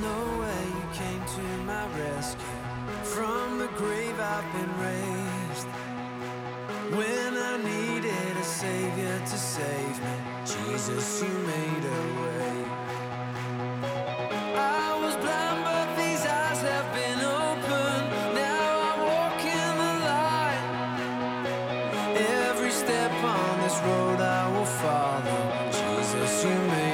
no way you came to my rescue. From the grave I've been raised. When I needed a savior to save me, Jesus, you made a way. I was blind, but these eyes have been opened. Now I walk in the light. Every step on this road I will follow. Jesus, you made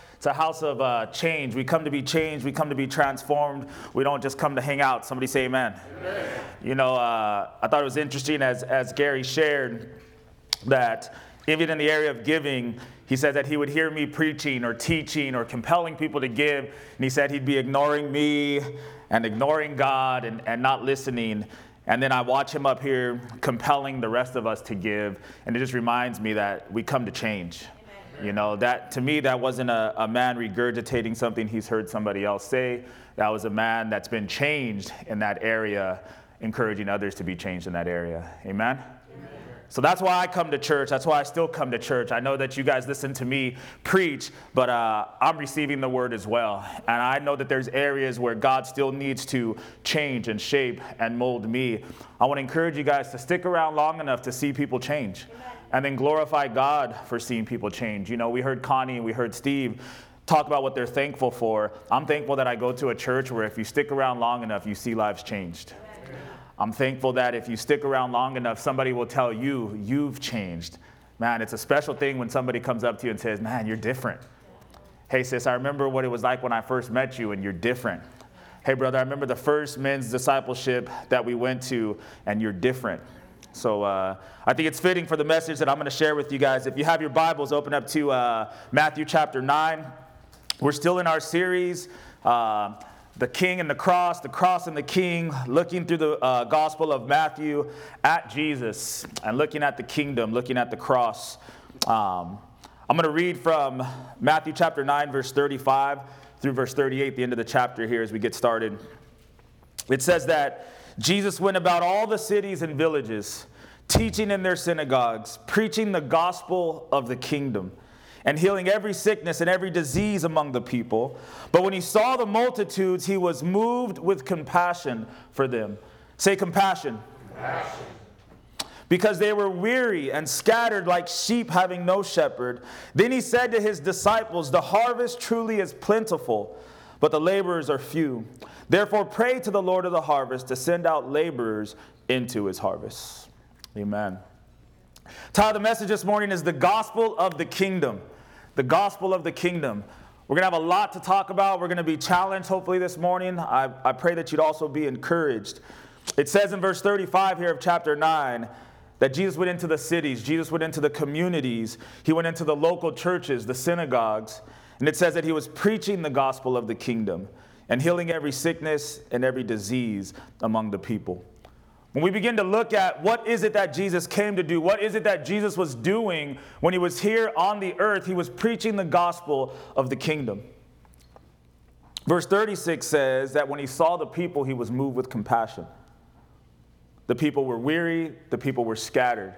It's a house of uh, change. We come to be changed. We come to be transformed. We don't just come to hang out. Somebody say amen. You know, uh, I thought it was interesting as, as Gary shared that even in the area of giving, he said that he would hear me preaching or teaching or compelling people to give, and he said he'd be ignoring me and ignoring God and, and not listening. And then I watch him up here compelling the rest of us to give, and it just reminds me that we come to change. You know, that to me, that wasn't a, a man regurgitating something he's heard somebody else say. That was a man that's been changed in that area, encouraging others to be changed in that area. Amen? So that's why I come to church. That's why I still come to church. I know that you guys listen to me preach, but uh, I'm receiving the word as well. And I know that there's areas where God still needs to change and shape and mold me. I want to encourage you guys to stick around long enough to see people change and then glorify God for seeing people change. You know, we heard Connie we heard Steve talk about what they're thankful for. I'm thankful that I go to a church where if you stick around long enough, you see lives changed. I'm thankful that if you stick around long enough, somebody will tell you, you've changed. Man, it's a special thing when somebody comes up to you and says, Man, you're different. Hey, sis, I remember what it was like when I first met you, and you're different. Hey, brother, I remember the first men's discipleship that we went to, and you're different. So uh, I think it's fitting for the message that I'm going to share with you guys. If you have your Bibles, open up to uh, Matthew chapter 9. We're still in our series. Uh, the king and the cross, the cross and the king, looking through the uh, Gospel of Matthew at Jesus and looking at the kingdom, looking at the cross. Um, I'm going to read from Matthew chapter 9, verse 35 through verse 38, the end of the chapter here as we get started. It says that Jesus went about all the cities and villages, teaching in their synagogues, preaching the gospel of the kingdom and healing every sickness and every disease among the people. But when he saw the multitudes, he was moved with compassion for them. Say compassion. Compassion. Because they were weary and scattered like sheep having no shepherd. Then he said to his disciples, The harvest truly is plentiful, but the laborers are few. Therefore, pray to the Lord of the harvest to send out laborers into his harvest. Amen. Of the message this morning is the gospel of the kingdom. The gospel of the kingdom. We're going to have a lot to talk about. We're going to be challenged, hopefully, this morning. I, I pray that you'd also be encouraged. It says in verse 35 here of chapter 9 that Jesus went into the cities, Jesus went into the communities, he went into the local churches, the synagogues, and it says that he was preaching the gospel of the kingdom and healing every sickness and every disease among the people. When we begin to look at what is it that Jesus came to do, what is it that Jesus was doing when he was here on the earth, he was preaching the gospel of the kingdom. Verse 36 says that when he saw the people, he was moved with compassion. The people were weary, the people were scattered.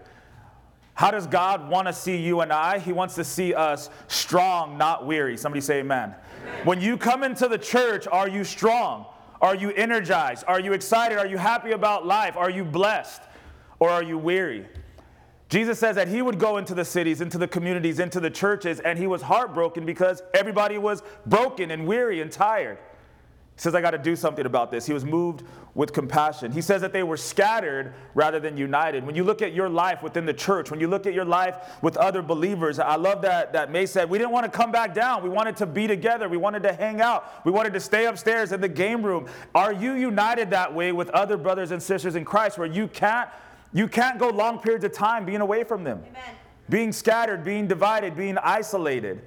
How does God want to see you and I? He wants to see us strong, not weary. Somebody say amen. amen. When you come into the church, are you strong? Are you energized? Are you excited? Are you happy about life? Are you blessed? Or are you weary? Jesus says that he would go into the cities, into the communities, into the churches, and he was heartbroken because everybody was broken and weary and tired. He says, I got to do something about this. He was moved with compassion. He says that they were scattered rather than united. When you look at your life within the church, when you look at your life with other believers, I love that, that May said, we didn't want to come back down. We wanted to be together. We wanted to hang out. We wanted to stay upstairs in the game room. Are you united that way with other brothers and sisters in Christ where you can't, you can't go long periods of time being away from them? Amen. Being scattered, being divided, being isolated.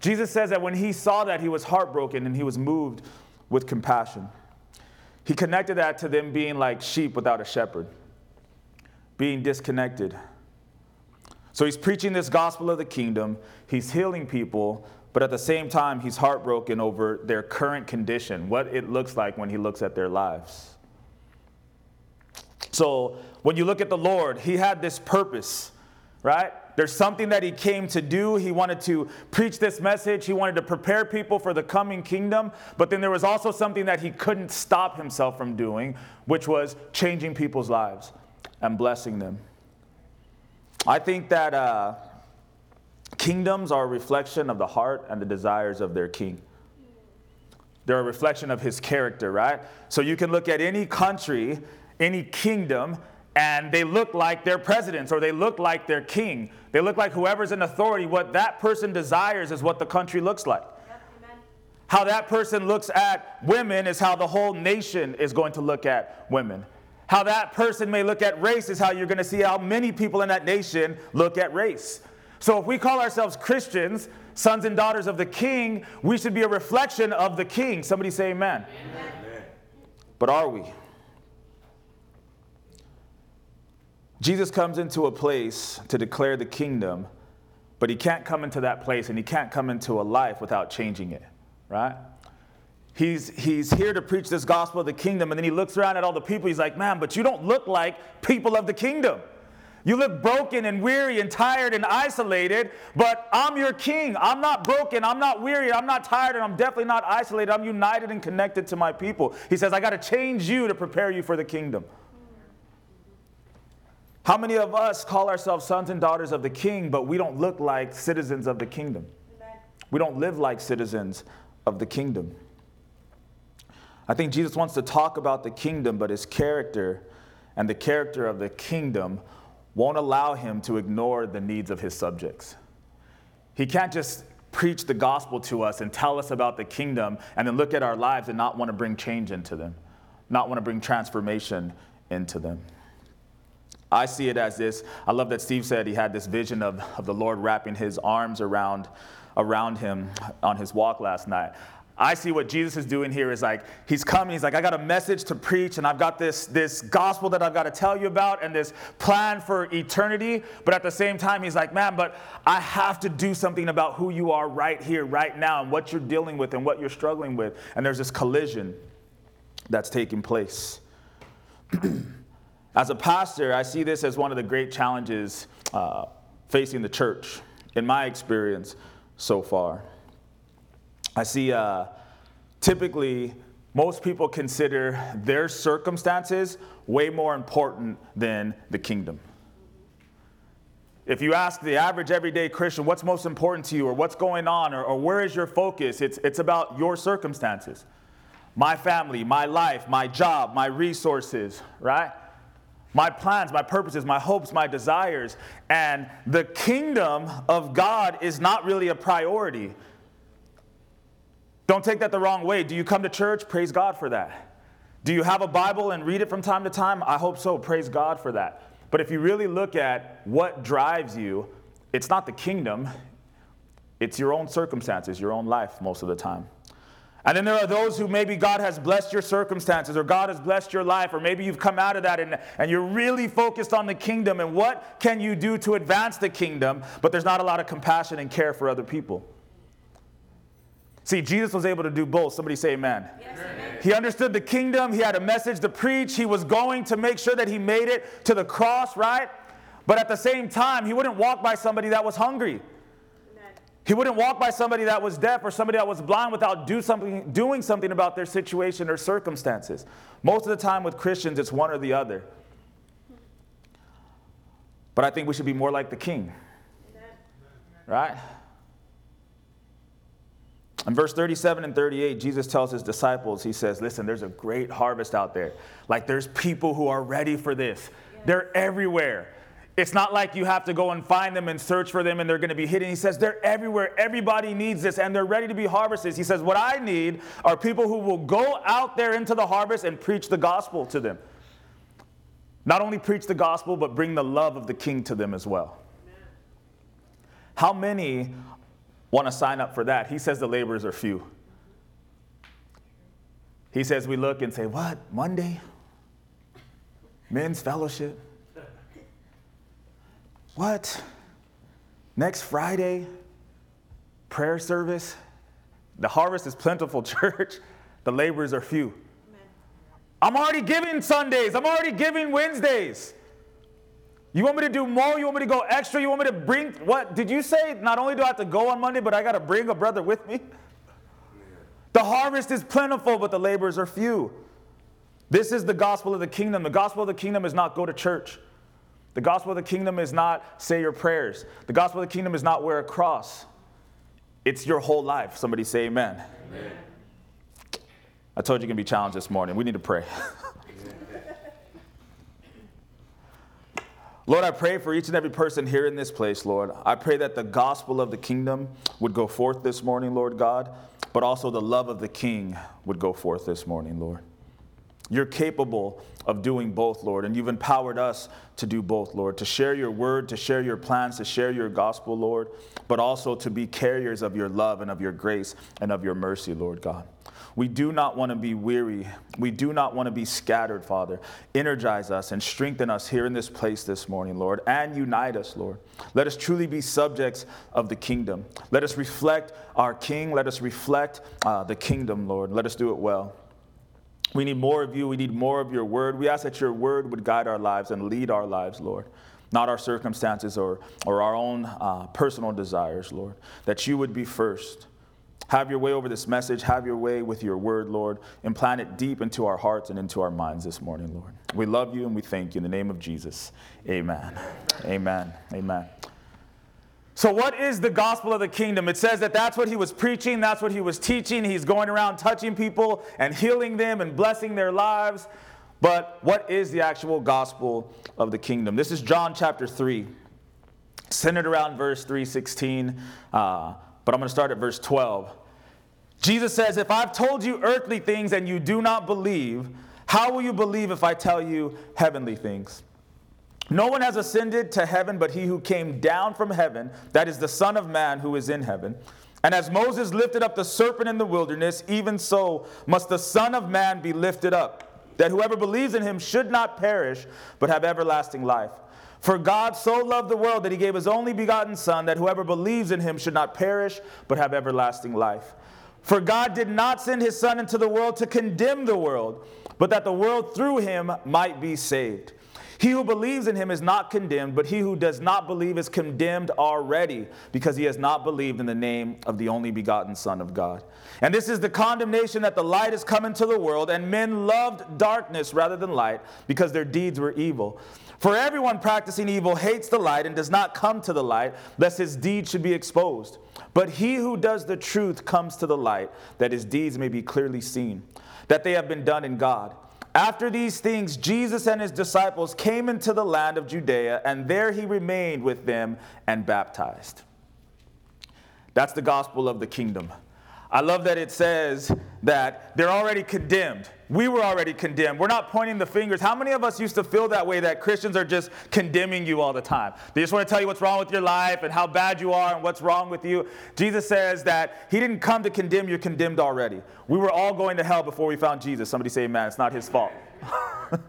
Jesus says that when he saw that, he was heartbroken and he was moved with compassion. He connected that to them being like sheep without a shepherd, being disconnected. So he's preaching this gospel of the kingdom, he's healing people, but at the same time, he's heartbroken over their current condition, what it looks like when he looks at their lives. So when you look at the Lord, he had this purpose, right? There's something that he came to do. He wanted to preach this message. He wanted to prepare people for the coming kingdom. But then there was also something that he couldn't stop himself from doing, which was changing people's lives and blessing them. I think that uh, kingdoms are a reflection of the heart and the desires of their king. They're a reflection of his character, right? So you can look at any country, any kingdom, and they look like their presidents or they look like their king. They look like whoever's in authority. What that person desires is what the country looks like. how that person looks at women is how the whole nation is going to look at women. How that person may look at race is how you're going to see how many people in that nation look at race. So if we call ourselves Christians, sons and daughters of the king, we should be a reflection of the king. Somebody say amen. amen. But are we? Jesus comes into a place to declare the kingdom, but he can't come into that place and he can't come into a life without changing it, right? He's, he's here to preach this gospel of the kingdom, and then he looks around at all the people. He's like, man, but you don't look like people of the kingdom. You look broken and weary and tired and isolated, but I'm your king. I'm not broken. I'm not weary. I'm not tired, and I'm definitely not isolated. I'm united and connected to my people. He says, I got to change you to prepare you for the kingdom. How many of us call ourselves sons and daughters of the king, but we don't look like citizens of the kingdom? We don't live like citizens of the kingdom. I think Jesus wants to talk about the kingdom, but his character and the character of the kingdom won't allow him to ignore the needs of his subjects. He can't just preach the gospel to us and tell us about the kingdom and then look at our lives and not want to bring change into them, not want to bring transformation into them. I see it as this. I love that Steve said he had this vision of, of the Lord wrapping his arms around, around him on his walk last night. I see what Jesus is doing here is like he's coming, he's like, I got a message to preach, and I've got this, this gospel that I've got to tell you about, and this plan for eternity. But at the same time, he's like, man, but I have to do something about who you are right here, right now, and what you're dealing with and what you're struggling with. And there's this collision that's taking place. As a pastor, I see this as one of the great challenges uh, facing the church, in my experience so far. I see uh, typically most people consider their circumstances way more important than the kingdom. If you ask the average everyday Christian, what's most important to you, or what's going on, or, or where is your focus, it's, it's about your circumstances. My family, my life, my job, my resources, right? My plans, my purposes, my hopes, my desires. And the kingdom of God is not really a priority. Don't take that the wrong way. Do you come to church? Praise God for that. Do you have a Bible and read it from time to time? I hope so. Praise God for that. But if you really look at what drives you, it's not the kingdom, it's your own circumstances, your own life most of the time. And then there are those who maybe God has blessed your circumstances or God has blessed your life, or maybe you've come out of that and, and you're really focused on the kingdom and what can you do to advance the kingdom, but there's not a lot of compassion and care for other people. See, Jesus was able to do both. Somebody say amen. Yes, amen. He understood the kingdom, he had a message to preach, he was going to make sure that he made it to the cross, right? But at the same time, he wouldn't walk by somebody that was hungry. He wouldn't walk by somebody that was deaf or somebody that was blind without do something, doing something about their situation or circumstances. Most of the time with Christians, it's one or the other. But I think we should be more like the king. Right? In verse 37 and 38, Jesus tells his disciples, He says, Listen, there's a great harvest out there. Like there's people who are ready for this, they're everywhere. It's not like you have to go and find them and search for them and they're going to be hidden. He says they're everywhere. Everybody needs this and they're ready to be harvested. He says, What I need are people who will go out there into the harvest and preach the gospel to them. Not only preach the gospel, but bring the love of the king to them as well. How many want to sign up for that? He says the laborers are few. He says, We look and say, What? Monday? Men's fellowship? What? Next Friday, prayer service? The harvest is plentiful, church. The laborers are few. I'm already giving Sundays. I'm already giving Wednesdays. You want me to do more? You want me to go extra? You want me to bring what? Did you say not only do I have to go on Monday, but I got to bring a brother with me? The harvest is plentiful, but the laborers are few. This is the gospel of the kingdom. The gospel of the kingdom is not go to church. The gospel of the kingdom is not say your prayers. The gospel of the kingdom is not wear a cross. It's your whole life. Somebody say amen. amen. I told you you can be challenged this morning. We need to pray. Lord, I pray for each and every person here in this place, Lord. I pray that the gospel of the kingdom would go forth this morning, Lord God, but also the love of the king would go forth this morning, Lord. You're capable of doing both, Lord, and you've empowered us to do both, Lord, to share your word, to share your plans, to share your gospel, Lord, but also to be carriers of your love and of your grace and of your mercy, Lord God. We do not want to be weary. We do not want to be scattered, Father. Energize us and strengthen us here in this place this morning, Lord, and unite us, Lord. Let us truly be subjects of the kingdom. Let us reflect our King. Let us reflect uh, the kingdom, Lord. Let us do it well. We need more of you. We need more of your word. We ask that your word would guide our lives and lead our lives, Lord. Not our circumstances or, or our own uh, personal desires, Lord. That you would be first. Have your way over this message. Have your way with your word, Lord. Implant it deep into our hearts and into our minds this morning, Lord. We love you and we thank you. In the name of Jesus, amen. Amen. Amen. So, what is the gospel of the kingdom? It says that that's what he was preaching, that's what he was teaching. He's going around touching people and healing them and blessing their lives. But what is the actual gospel of the kingdom? This is John chapter 3, centered around verse 316, uh, but I'm going to start at verse 12. Jesus says, If I've told you earthly things and you do not believe, how will you believe if I tell you heavenly things? No one has ascended to heaven but he who came down from heaven, that is the Son of Man who is in heaven. And as Moses lifted up the serpent in the wilderness, even so must the Son of Man be lifted up, that whoever believes in him should not perish, but have everlasting life. For God so loved the world that he gave his only begotten Son, that whoever believes in him should not perish, but have everlasting life. For God did not send his Son into the world to condemn the world, but that the world through him might be saved. He who believes in him is not condemned, but he who does not believe is condemned already, because he has not believed in the name of the only begotten Son of God. And this is the condemnation that the light has come into the world, and men loved darkness rather than light, because their deeds were evil. For everyone practicing evil hates the light and does not come to the light, lest his deeds should be exposed. But he who does the truth comes to the light, that his deeds may be clearly seen, that they have been done in God. After these things, Jesus and his disciples came into the land of Judea, and there he remained with them and baptized. That's the gospel of the kingdom. I love that it says that they're already condemned. We were already condemned. We're not pointing the fingers. How many of us used to feel that way that Christians are just condemning you all the time? They just want to tell you what's wrong with your life and how bad you are and what's wrong with you. Jesus says that He didn't come to condemn, you're condemned already. We were all going to hell before we found Jesus. Somebody say, Amen. It's not His fault.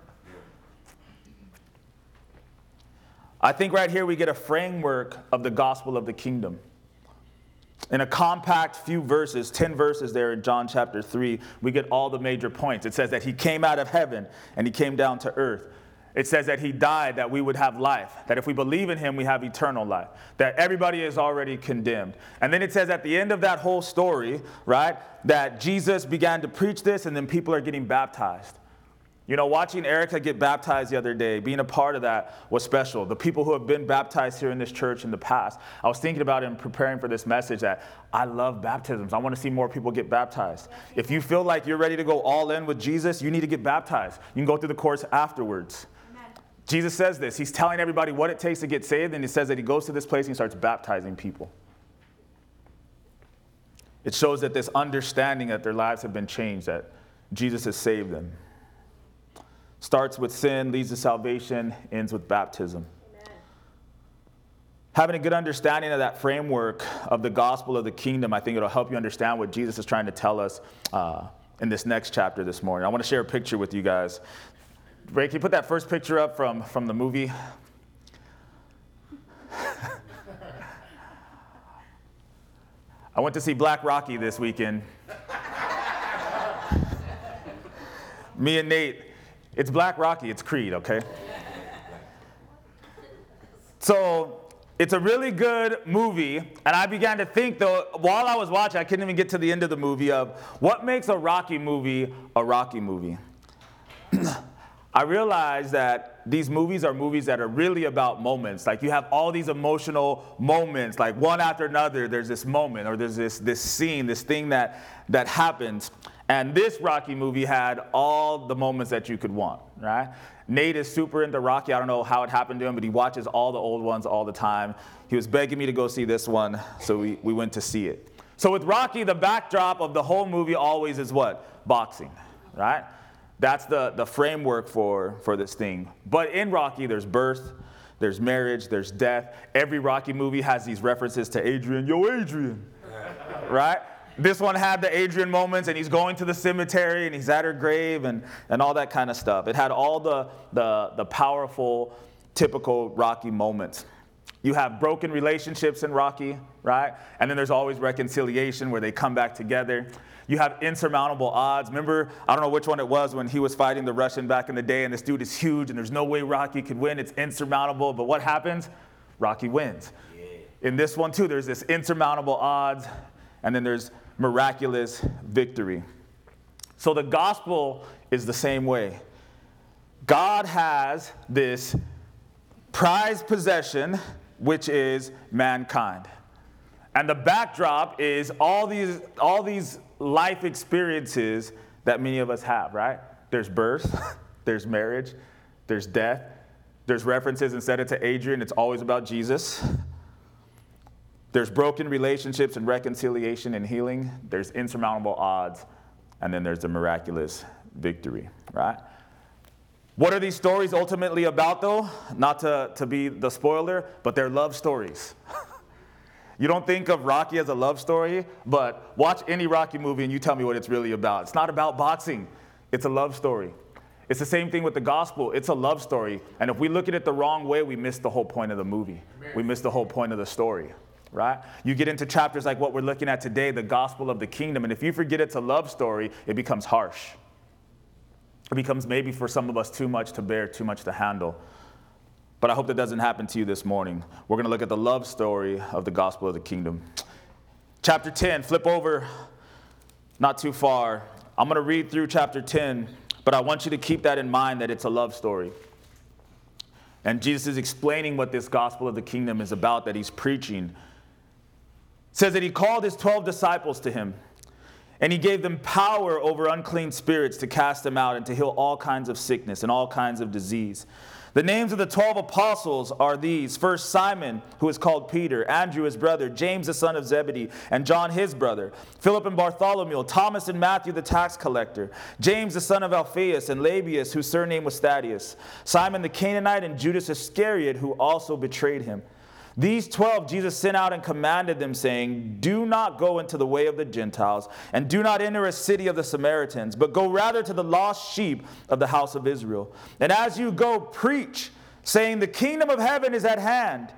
I think right here we get a framework of the gospel of the kingdom in a compact few verses, 10 verses there in John chapter 3, we get all the major points. It says that he came out of heaven and he came down to earth. It says that he died that we would have life, that if we believe in him, we have eternal life, that everybody is already condemned. And then it says at the end of that whole story, right, that Jesus began to preach this and then people are getting baptized. You know, watching Erica get baptized the other day, being a part of that was special. The people who have been baptized here in this church in the past, I was thinking about in preparing for this message that I love baptisms. I want to see more people get baptized. If you feel like you're ready to go all in with Jesus, you need to get baptized. You can go through the course afterwards. Amen. Jesus says this. He's telling everybody what it takes to get saved, and he says that he goes to this place and he starts baptizing people. It shows that this understanding that their lives have been changed, that Jesus has saved them. Starts with sin, leads to salvation, ends with baptism. Amen. Having a good understanding of that framework of the gospel of the kingdom, I think it'll help you understand what Jesus is trying to tell us uh, in this next chapter this morning. I want to share a picture with you guys. Ray, can you put that first picture up from, from the movie? I went to see Black Rocky this weekend. Me and Nate, it's Black Rocky, it's Creed, okay? So it's a really good movie, and I began to think though, while I was watching, I couldn't even get to the end of the movie of what makes a Rocky movie a Rocky movie. I realized that these movies are movies that are really about moments. Like you have all these emotional moments, like one after another, there's this moment or there's this, this scene, this thing that, that happens. And this Rocky movie had all the moments that you could want, right? Nate is super into Rocky. I don't know how it happened to him, but he watches all the old ones all the time. He was begging me to go see this one, so we, we went to see it. So with Rocky, the backdrop of the whole movie always is what? Boxing, right? That's the, the framework for, for this thing. But in Rocky, there's birth, there's marriage, there's death. Every Rocky movie has these references to Adrian. Yo, Adrian. right? This one had the Adrian moments, and he's going to the cemetery, and he's at her grave, and, and all that kind of stuff. It had all the, the, the powerful, typical Rocky moments. You have broken relationships in Rocky, right? And then there's always reconciliation where they come back together. You have insurmountable odds. Remember, I don't know which one it was when he was fighting the Russian back in the day, and this dude is huge, and there's no way Rocky could win. It's insurmountable. But what happens? Rocky wins. Yeah. In this one, too, there's this insurmountable odds, and then there's miraculous victory. So the gospel is the same way. God has this prized possession, which is mankind. And the backdrop is all these, all these life experiences that many of us have, right? There's birth, there's marriage, there's death, there's references instead of to Adrian, it's always about Jesus. There's broken relationships and reconciliation and healing, there's insurmountable odds, and then there's the miraculous victory, right? What are these stories ultimately about, though? Not to, to be the spoiler, but they're love stories. You don't think of Rocky as a love story, but watch any Rocky movie and you tell me what it's really about. It's not about boxing, it's a love story. It's the same thing with the gospel. It's a love story. And if we look at it the wrong way, we miss the whole point of the movie. We miss the whole point of the story, right? You get into chapters like what we're looking at today, the gospel of the kingdom. And if you forget it's a love story, it becomes harsh. It becomes maybe for some of us too much to bear, too much to handle. But I hope that doesn't happen to you this morning. We're going to look at the love story of the gospel of the kingdom. Chapter 10, flip over not too far. I'm going to read through chapter 10, but I want you to keep that in mind that it's a love story. And Jesus is explaining what this gospel of the kingdom is about that he's preaching. Says that he called his 12 disciples to him, and he gave them power over unclean spirits to cast them out and to heal all kinds of sickness and all kinds of disease. The names of the 12 apostles are these First, Simon, who is called Peter, Andrew, his brother, James, the son of Zebedee, and John, his brother, Philip and Bartholomew, Thomas and Matthew, the tax collector, James, the son of Alphaeus, and Lebbaeus, whose surname was Thaddaeus, Simon the Canaanite, and Judas Iscariot, who also betrayed him. These 12 Jesus sent out and commanded them, saying, Do not go into the way of the Gentiles, and do not enter a city of the Samaritans, but go rather to the lost sheep of the house of Israel. And as you go, preach, saying, The kingdom of heaven is at hand.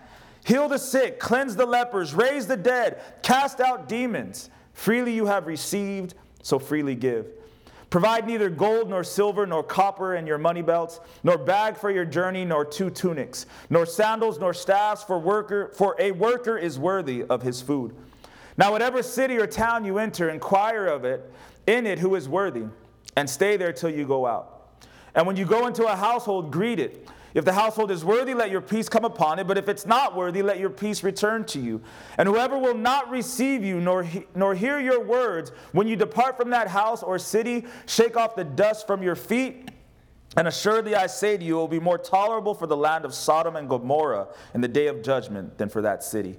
Heal the sick, cleanse the lepers, raise the dead, cast out demons. Freely you have received, so freely give. Provide neither gold nor silver nor copper in your money belts, nor bag for your journey, nor two tunics, nor sandals nor staffs for worker, for a worker is worthy of his food. Now whatever city or town you enter, inquire of it, in it who is worthy, and stay there till you go out. And when you go into a household, greet it. If the household is worthy, let your peace come upon it. But if it's not worthy, let your peace return to you. And whoever will not receive you nor, he, nor hear your words, when you depart from that house or city, shake off the dust from your feet. And assuredly I say to you, it will be more tolerable for the land of Sodom and Gomorrah in the day of judgment than for that city.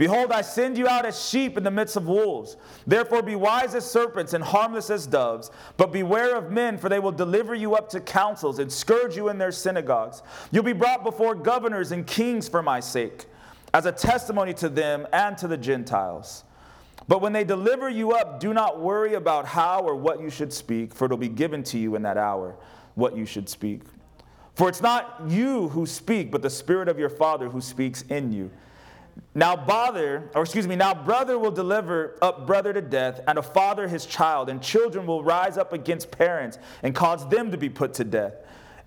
Behold, I send you out as sheep in the midst of wolves. Therefore, be wise as serpents and harmless as doves. But beware of men, for they will deliver you up to councils and scourge you in their synagogues. You'll be brought before governors and kings for my sake, as a testimony to them and to the Gentiles. But when they deliver you up, do not worry about how or what you should speak, for it'll be given to you in that hour what you should speak. For it's not you who speak, but the Spirit of your Father who speaks in you. Now, father, or excuse me, now brother will deliver up brother to death, and a father his child, and children will rise up against parents and cause them to be put to death.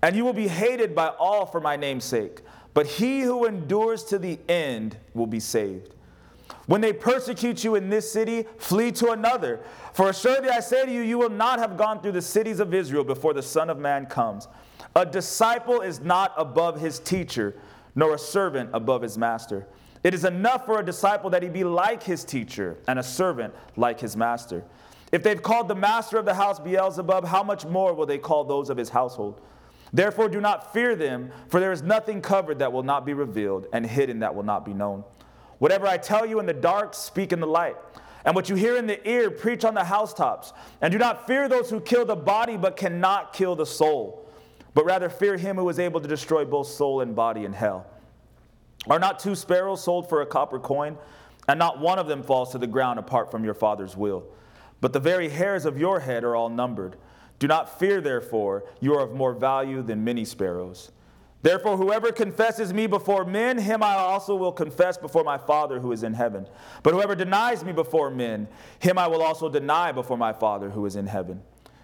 And you will be hated by all for my name's sake. But he who endures to the end will be saved. When they persecute you in this city, flee to another. For assuredly I say to you, you will not have gone through the cities of Israel before the Son of Man comes. A disciple is not above his teacher, nor a servant above his master. It is enough for a disciple that he be like his teacher and a servant like his master. If they've called the master of the house Beelzebub, how much more will they call those of his household? Therefore, do not fear them, for there is nothing covered that will not be revealed, and hidden that will not be known. Whatever I tell you in the dark, speak in the light. And what you hear in the ear, preach on the housetops. And do not fear those who kill the body, but cannot kill the soul, but rather fear him who is able to destroy both soul and body in hell. Are not two sparrows sold for a copper coin? And not one of them falls to the ground apart from your Father's will. But the very hairs of your head are all numbered. Do not fear, therefore, you are of more value than many sparrows. Therefore, whoever confesses me before men, him I also will confess before my Father who is in heaven. But whoever denies me before men, him I will also deny before my Father who is in heaven.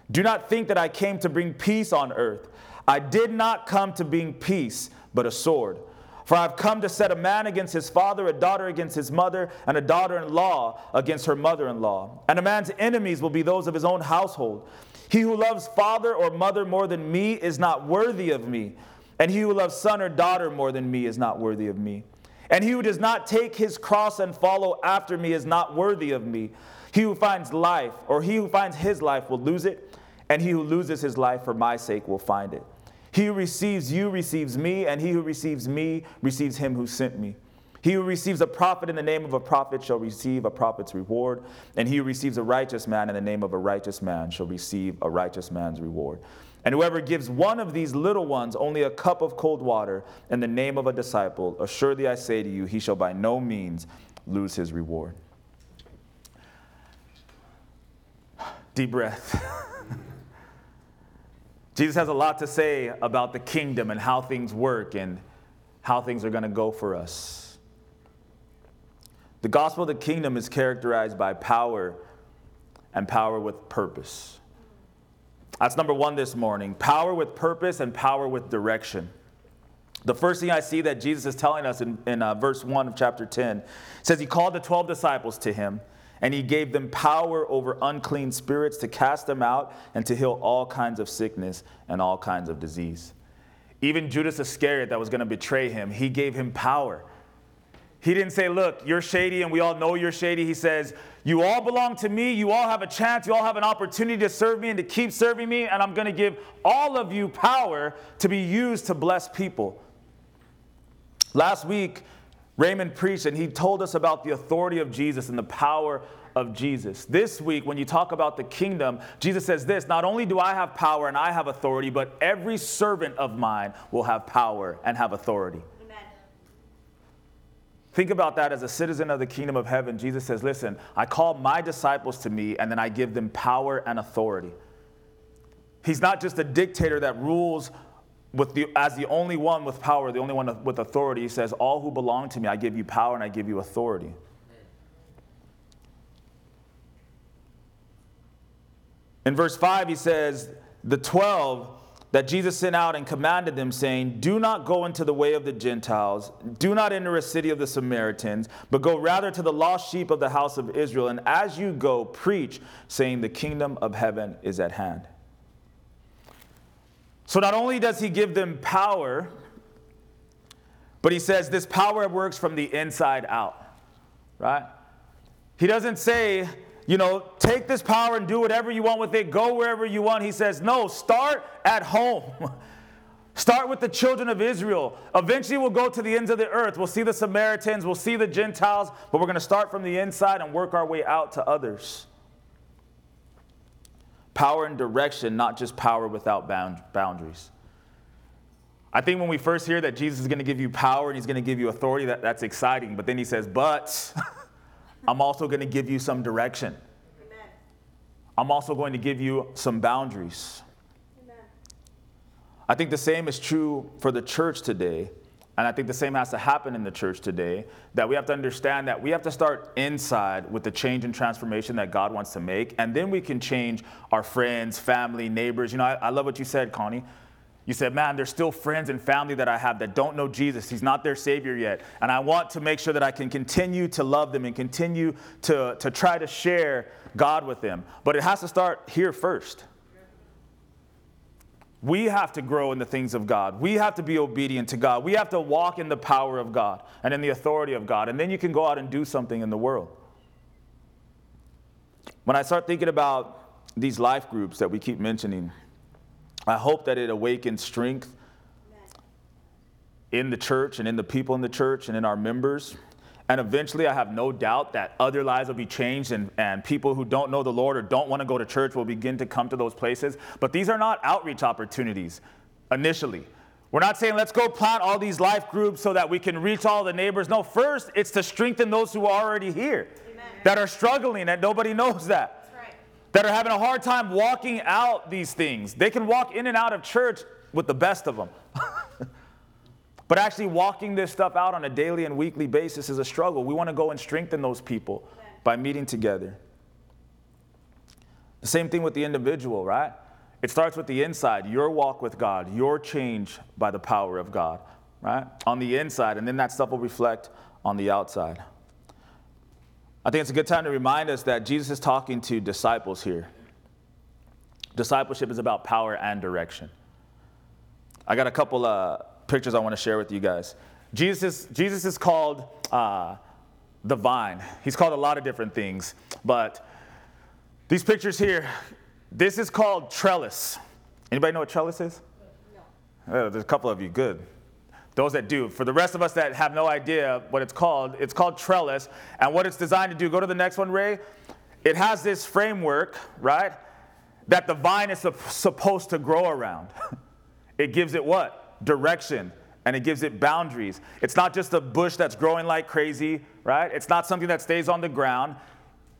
Do not think that I came to bring peace on earth. I did not come to bring peace, but a sword. For I have come to set a man against his father, a daughter against his mother, and a daughter in law against her mother in law. And a man's enemies will be those of his own household. He who loves father or mother more than me is not worthy of me. And he who loves son or daughter more than me is not worthy of me. And he who does not take his cross and follow after me is not worthy of me. He who finds life, or he who finds his life, will lose it, and he who loses his life for my sake will find it. He who receives you receives me, and he who receives me receives him who sent me. He who receives a prophet in the name of a prophet shall receive a prophet's reward, and he who receives a righteous man in the name of a righteous man shall receive a righteous man's reward. And whoever gives one of these little ones only a cup of cold water in the name of a disciple, assuredly I say to you, he shall by no means lose his reward. Deep breath. Jesus has a lot to say about the kingdom and how things work and how things are going to go for us. The gospel of the kingdom is characterized by power and power with purpose. That's number one this morning power with purpose and power with direction. The first thing I see that Jesus is telling us in, in uh, verse 1 of chapter 10 says he called the 12 disciples to him and he gave them power over unclean spirits to cast them out and to heal all kinds of sickness and all kinds of disease. Even Judas Iscariot, that was going to betray him, he gave him power. He didn't say, Look, you're shady and we all know you're shady. He says, You all belong to me. You all have a chance. You all have an opportunity to serve me and to keep serving me. And I'm going to give all of you power to be used to bless people. Last week, Raymond preached and he told us about the authority of Jesus and the power of Jesus. This week, when you talk about the kingdom, Jesus says this Not only do I have power and I have authority, but every servant of mine will have power and have authority. Amen. Think about that as a citizen of the kingdom of heaven. Jesus says, Listen, I call my disciples to me and then I give them power and authority. He's not just a dictator that rules with the, as the only one with power, the only one with authority, he says, All who belong to me, I give you power and I give you authority. In verse 5, he says, The 12 that Jesus sent out and commanded them, saying, Do not go into the way of the Gentiles, do not enter a city of the Samaritans, but go rather to the lost sheep of the house of Israel. And as you go, preach, saying, The kingdom of heaven is at hand. So not only does he give them power, but he says this power works from the inside out, right? He doesn't say, you know, take this power and do whatever you want with it, go wherever you want. He says, no, start at home. Start with the children of Israel. Eventually, we'll go to the ends of the earth. We'll see the Samaritans, we'll see the Gentiles, but we're going to start from the inside and work our way out to others. Power and direction, not just power without boundaries. I think when we first hear that Jesus is going to give you power and he's going to give you authority, that, that's exciting. But then he says, But I'm also going to give you some direction. Amen. I'm also going to give you some boundaries. I think the same is true for the church today. And I think the same has to happen in the church today that we have to understand that we have to start inside with the change and transformation that God wants to make. And then we can change our friends, family, neighbors. You know, I, I love what you said, Connie. You said, man, there's still friends and family that I have that don't know Jesus. He's not their Savior yet. And I want to make sure that I can continue to love them and continue to, to try to share God with them. But it has to start here first. We have to grow in the things of God. We have to be obedient to God. We have to walk in the power of God and in the authority of God. And then you can go out and do something in the world. When I start thinking about these life groups that we keep mentioning, I hope that it awakens strength in the church and in the people in the church and in our members. And eventually, I have no doubt that other lives will be changed, and, and people who don't know the Lord or don't want to go to church will begin to come to those places. But these are not outreach opportunities initially. We're not saying let's go plant all these life groups so that we can reach all the neighbors. No, first, it's to strengthen those who are already here Amen. that are struggling and nobody knows that. Right. That are having a hard time walking out these things. They can walk in and out of church with the best of them. But actually, walking this stuff out on a daily and weekly basis is a struggle. We want to go and strengthen those people by meeting together. The same thing with the individual, right? It starts with the inside, your walk with God, your change by the power of God, right? On the inside, and then that stuff will reflect on the outside. I think it's a good time to remind us that Jesus is talking to disciples here. Discipleship is about power and direction. I got a couple of pictures I want to share with you guys. Jesus is, Jesus is called uh, the vine. He's called a lot of different things, but these pictures here, this is called trellis. Anybody know what trellis is? No. Oh, there's a couple of you. Good. Those that do. For the rest of us that have no idea what it's called, it's called trellis. And what it's designed to do, go to the next one, Ray. It has this framework, right, that the vine is supposed to grow around. it gives it what? Direction and it gives it boundaries. It's not just a bush that's growing like crazy, right? It's not something that stays on the ground.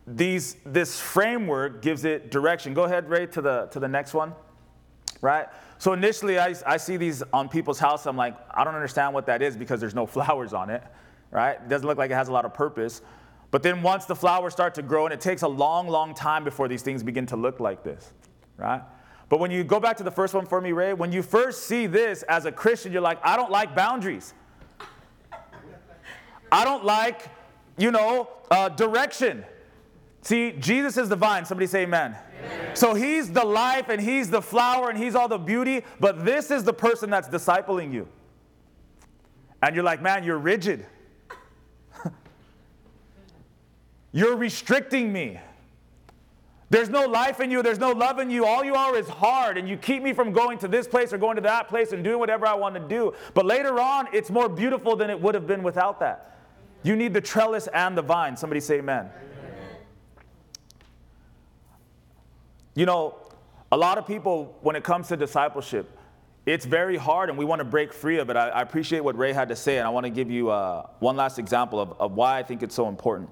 These, this framework gives it direction. Go ahead, Ray, to the, to the next one, right? So initially, I, I see these on people's house. I'm like, I don't understand what that is because there's no flowers on it, right? It doesn't look like it has a lot of purpose. But then once the flowers start to grow, and it takes a long, long time before these things begin to look like this, right? But when you go back to the first one for me, Ray, when you first see this as a Christian, you're like, I don't like boundaries. I don't like, you know, uh, direction. See, Jesus is the vine. Somebody say amen. amen. So he's the life and he's the flower and he's all the beauty, but this is the person that's discipling you. And you're like, man, you're rigid. you're restricting me. There's no life in you, there's no love in you. All you are is hard, and you keep me from going to this place or going to that place and doing whatever I want to do. But later on, it's more beautiful than it would have been without that. You need the trellis and the vine. Somebody say amen. amen. You know, a lot of people, when it comes to discipleship, it's very hard and we want to break free of it. I, I appreciate what Ray had to say, and I want to give you uh, one last example of, of why I think it's so important.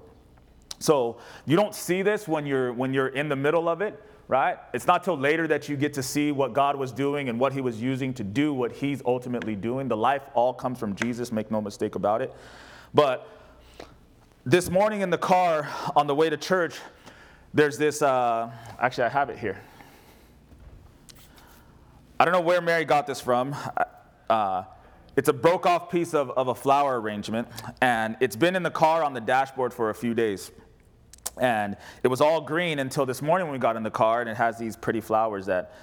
So you don't see this when you're when you're in the middle of it, right? It's not till later that you get to see what God was doing and what he was using to do what he's ultimately doing. The life all comes from Jesus, make no mistake about it. But this morning in the car on the way to church, there's this uh, actually I have it here. I don't know where Mary got this from. Uh, it's a broke off piece of, of a flower arrangement, and it's been in the car on the dashboard for a few days. And it was all green until this morning when we got in the car, and it has these pretty flowers that,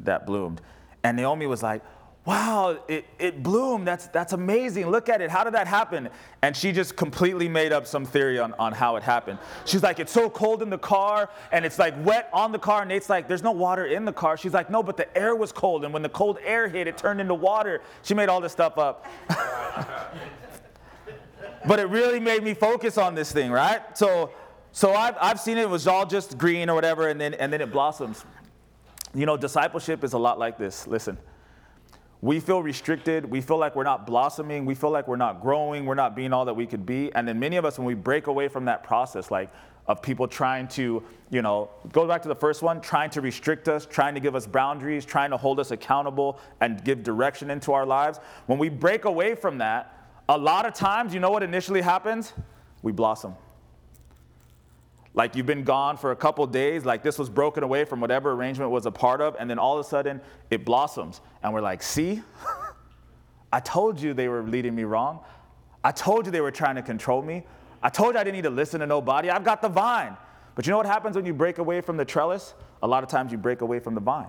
that bloomed. And Naomi was like, wow, it, it bloomed. That's, that's amazing. Look at it. How did that happen? And she just completely made up some theory on, on how it happened. She's like, it's so cold in the car and it's like wet on the car. And Nate's like, there's no water in the car. She's like, no, but the air was cold. And when the cold air hit, it turned into water. She made all this stuff up. but it really made me focus on this thing, right? So, so I've, I've seen it, it was all just green or whatever, and then, and then it blossoms. You know, discipleship is a lot like this. Listen we feel restricted. We feel like we're not blossoming. We feel like we're not growing. We're not being all that we could be. And then many of us, when we break away from that process, like of people trying to, you know, go back to the first one, trying to restrict us, trying to give us boundaries, trying to hold us accountable and give direction into our lives. When we break away from that, a lot of times, you know what initially happens? We blossom. Like you've been gone for a couple days, like this was broken away from whatever arrangement was a part of, and then all of a sudden it blossoms. And we're like, see? I told you they were leading me wrong. I told you they were trying to control me. I told you I didn't need to listen to nobody. I've got the vine. But you know what happens when you break away from the trellis? A lot of times you break away from the vine.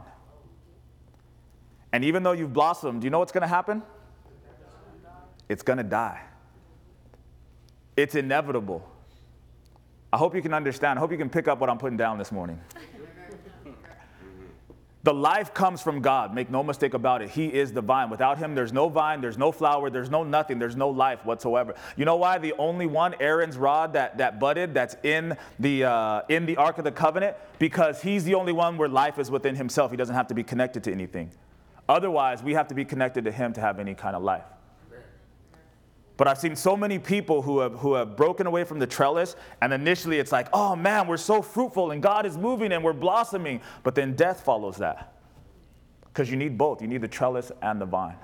And even though you've blossomed, you know what's to happen? It's to die. It's inevitable. I hope you can understand. I hope you can pick up what I'm putting down this morning. The life comes from God. Make no mistake about it. He is the vine. Without him, there's no vine, there's no flower, there's no nothing, there's no life whatsoever. You know why? The only one, Aaron's rod that, that budded, that's in the, uh, in the Ark of the Covenant, because he's the only one where life is within himself. He doesn't have to be connected to anything. Otherwise, we have to be connected to him to have any kind of life. But I've seen so many people who have, who have broken away from the trellis, and initially it's like, oh man, we're so fruitful and God is moving and we're blossoming. But then death follows that. Because you need both you need the trellis and the vine.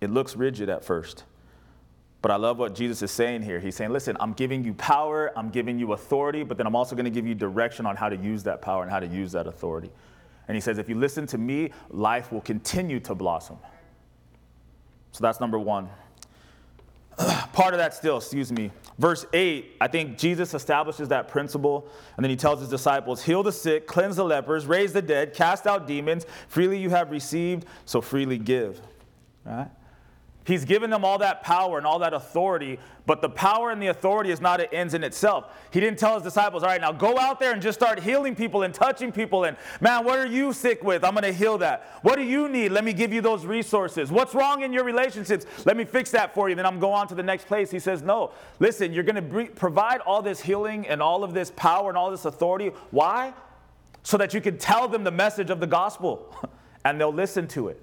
It looks rigid at first. But I love what Jesus is saying here. He's saying, listen, I'm giving you power, I'm giving you authority, but then I'm also going to give you direction on how to use that power and how to use that authority. And he says, if you listen to me, life will continue to blossom. So that's number one. Part of that still, excuse me. Verse 8, I think Jesus establishes that principle, and then he tells his disciples, Heal the sick, cleanse the lepers, raise the dead, cast out demons. Freely you have received, so freely give. Right? He's given them all that power and all that authority, but the power and the authority is not it ends in itself. He didn't tell his disciples, all right, now go out there and just start healing people and touching people. And man, what are you sick with? I'm going to heal that. What do you need? Let me give you those resources. What's wrong in your relationships? Let me fix that for you. Then I'm going on to the next place. He says, no, listen, you're going to provide all this healing and all of this power and all this authority. Why? So that you can tell them the message of the gospel and they'll listen to it.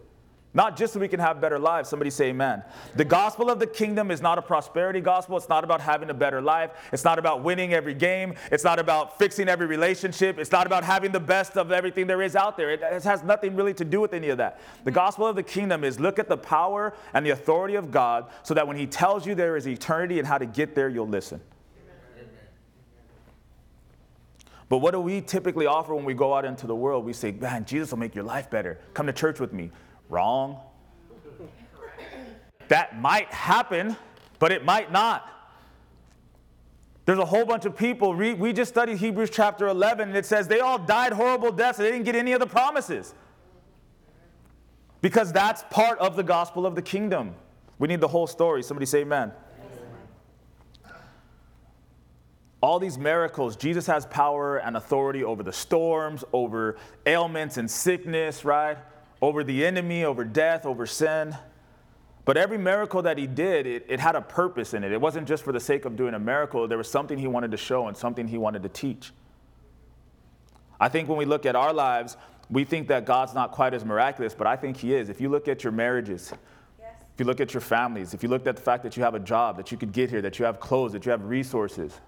Not just so we can have better lives. Somebody say amen. The gospel of the kingdom is not a prosperity gospel. It's not about having a better life. It's not about winning every game. It's not about fixing every relationship. It's not about having the best of everything there is out there. It, has nothing really to do with any of that. The gospel of the kingdom is look at the power and the authority of God so that when he tells you there is eternity and how to get there, you'll listen. But what do we typically offer when we go out into the world? We say, man, Jesus will make your life better. Come to church with me. Wrong. That might happen, but it might not. There's a whole bunch of people. We just studied Hebrews chapter 11, and it says they all died horrible deaths and they didn't get any of the promises. Because that's part of the gospel of the kingdom. We need the whole story. Somebody say amen. All these miracles, Jesus has power and authority over the storms, over ailments and sickness, right? Over the enemy, over death, over sin. But every miracle that he did, it, it, had a purpose in it. It wasn't just for the sake of doing a miracle, there was something he wanted to show and something he wanted to teach. I think when we look at our lives, we think that God's not quite as miraculous, but I think he is. If you look at your marriages, if you look at your families, if you look at the fact that you have a job, that you could get here, that you have clothes, that you have resources,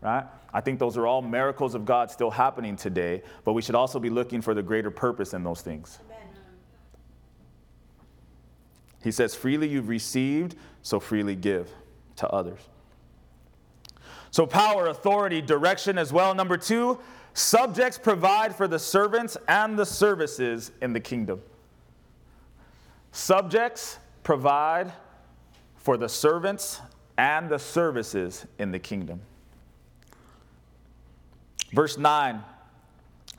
right? I think those are all miracles of God still happening today, but we should also be looking for the greater purpose in those things. He says, freely you've received, so freely give to others. So, power, authority, direction as well. Number two, subjects provide for the servants and the services in the kingdom. Subjects provide for the servants and the services in the kingdom. Verse 9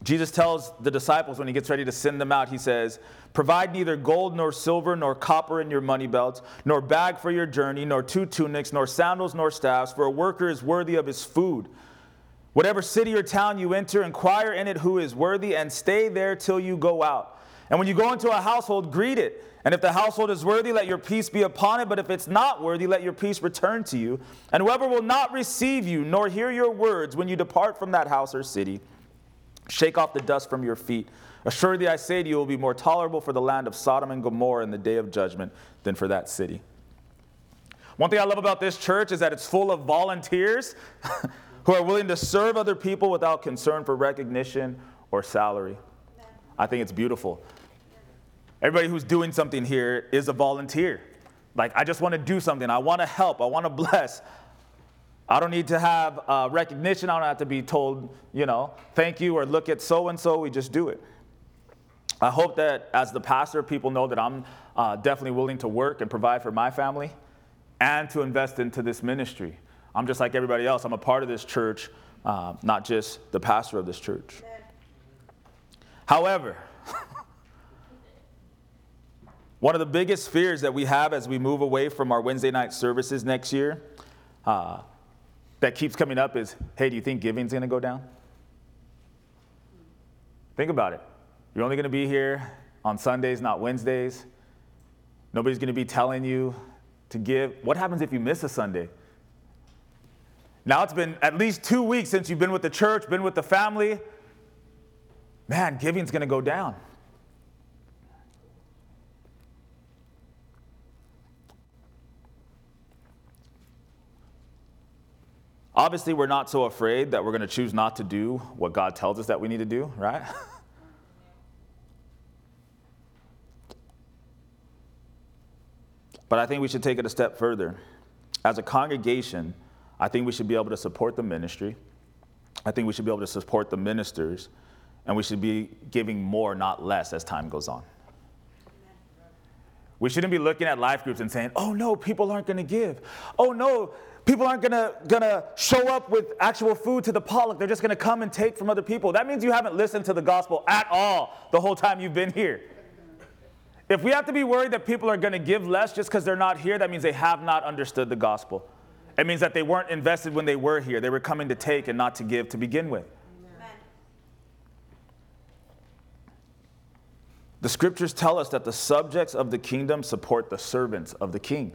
Jesus tells the disciples when he gets ready to send them out, he says, Provide neither gold nor silver nor copper in your money belts, nor bag for your journey, nor two tunics, nor sandals nor staffs, for a worker is worthy of his food. Whatever city or town you enter, inquire in it who is worthy, and stay there till you go out. And when you go into a household, greet it. And if the household is worthy, let your peace be upon it. But if it's not worthy, let your peace return to you. And whoever will not receive you, nor hear your words when you depart from that house or city, Shake off the dust from your feet. Assuredly, I say to you, it will be more tolerable for the land of Sodom and Gomorrah in the day of judgment than for that city. One thing I love about this church is that it's full of volunteers who are willing to serve other people without concern for recognition or salary. I think it's beautiful. Everybody who's doing something here is a volunteer. Like, I just want to do something. I want to help. I want to bless. I don't need to have uh, recognition. I don't have to be told, you know, thank you or look at so and so. We just do it. I hope that as the pastor, people know that I'm uh, definitely willing to work and provide for my family and to invest into this ministry. I'm just like everybody else. I'm a part of this church, uh, not just the pastor of this church. However, one of the biggest fears that we have as we move away from our Wednesday night services next year uh, that keeps coming up is hey, do you think giving's going to go down? Think about it. You're only going to be here on Sundays, not Wednesdays. Nobody's going to be telling you to give. What happens if you miss a Sunday? Now it's been at least two weeks since you've been with the church, been with the family. Man, giving's going to go down. Obviously, we're not so afraid that we're going to choose not to do what God tells us that we need to do, right? but I think we should take it a step further. As a congregation, I think we should be able to support the ministry. I think we should be able to support the ministers, and we should be giving more, not less, as time goes on. We shouldn't be looking at life groups and saying, oh no, people aren't going to give. Oh no, People aren't gonna, gonna show up with actual food to the potluck. They're just gonna come and take from other people. That means you haven't listened to the gospel at all the whole time you've been here. If we have to be worried that people are gonna give less just because they're not here, that means they have not understood the gospel. It means that they weren't invested when they were here. They were coming to take and not to give to begin with. Amen. The scriptures tell us that the subjects of the kingdom support the servants of the king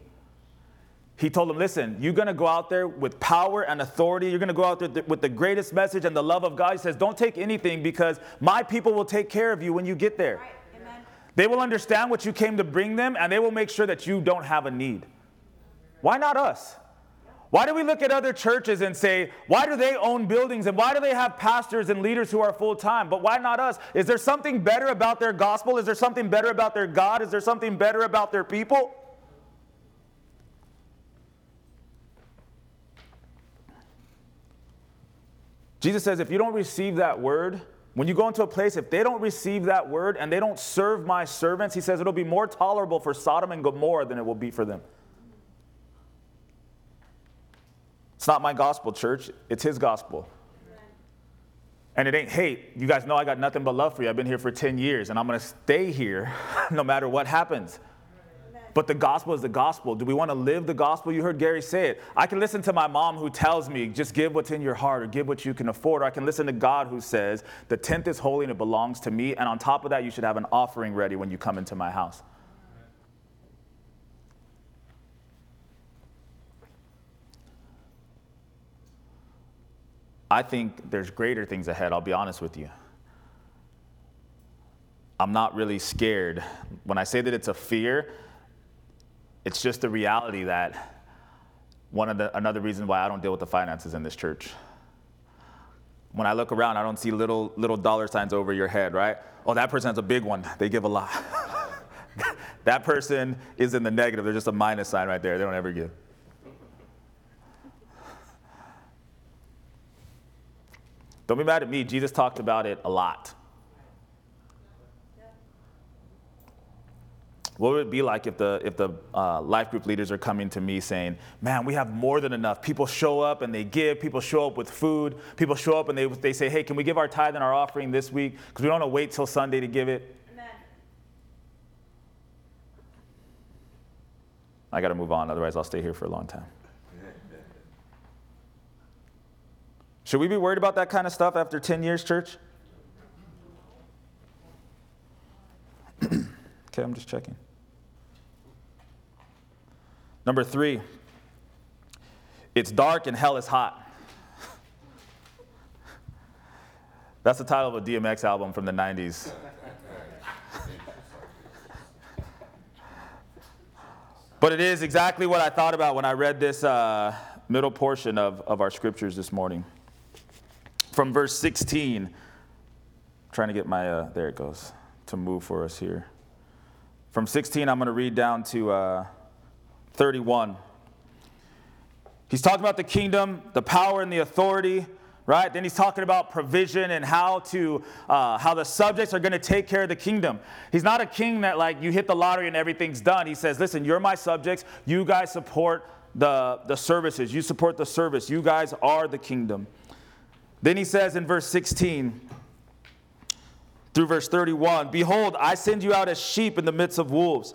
he told them, listen, you're going to go out there with power and authority. You're going to go out there with the greatest message and the love of God. He says, don't take anything because my people will take care of you when you get there. Right. They will understand what you came to bring them and they will make sure that you don't have a need. Why not us? Why do we look at other churches and say, why do they own buildings and why do they have pastors and leaders who are full time? But why not us? Is there something better about their gospel? Is there something better about their God? Is there something better about their people? Jesus says, if you don't receive that word, when you go into a place, if they don't receive that word and they don't serve my servants, he says it'll be more tolerable for Sodom and Gomorrah than it will be for them. It's not my gospel, church, it's his gospel. And it ain't hate. You guys know I got nothing but love for you. I've been here for 10 years and I'm going to stay here no matter what happens. But the gospel is the gospel. Do we want to live the gospel? You heard Gary say it. I can listen to my mom who tells me, just give what's in your heart or give what you can afford. Or I can listen to God who says, the tenth is holy and it belongs to me. And on top of that, you should have an offering ready when you come into my house. I think there's greater things ahead, I'll be honest with you. I'm not really scared. When I say that it's a fear, it's just the reality that one of the another reason why I don't deal with the finances in this church. When I look around, I don't see little little dollar signs over your head, right? Oh, that person has a big one. They give a lot. that person is in the negative. There's just a minus sign right there. They don't ever give. Don't be mad at me. Jesus talked about it a lot. What would it be like if the, if the uh, life group leaders are coming to me saying, Man, we have more than enough. People show up and they give, people show up with food, people show up and they, they say, Hey, can we give our tithe and our offering this week? Because we don't want to wait till Sunday to give it. Amen. I got to move on, otherwise, I'll stay here for a long time. Should we be worried about that kind of stuff after 10 years, church? okay, I'm just checking. Number three, it's dark and hell is hot. That's the title of a DMX album from the 90s. but it is exactly what I thought about when I read this uh, middle portion of, of our scriptures this morning from verse 16. I'm trying to get my, uh, there it goes, to move for us here. From 16, I'm going to read down to uh, 31. He's talking about the kingdom, the power, and the authority right? Then he's talking about provision and how to uh, how the subjects are going to take care of the kingdom. He's not a king that like you hit the lottery and everything's done. He says, "Listen, you're my subjects. You guys support the the services. You support the service. You guys are the kingdom." Then he says in verse 16 through verse 31 Behold, I send you out as sheep in the midst of wolves.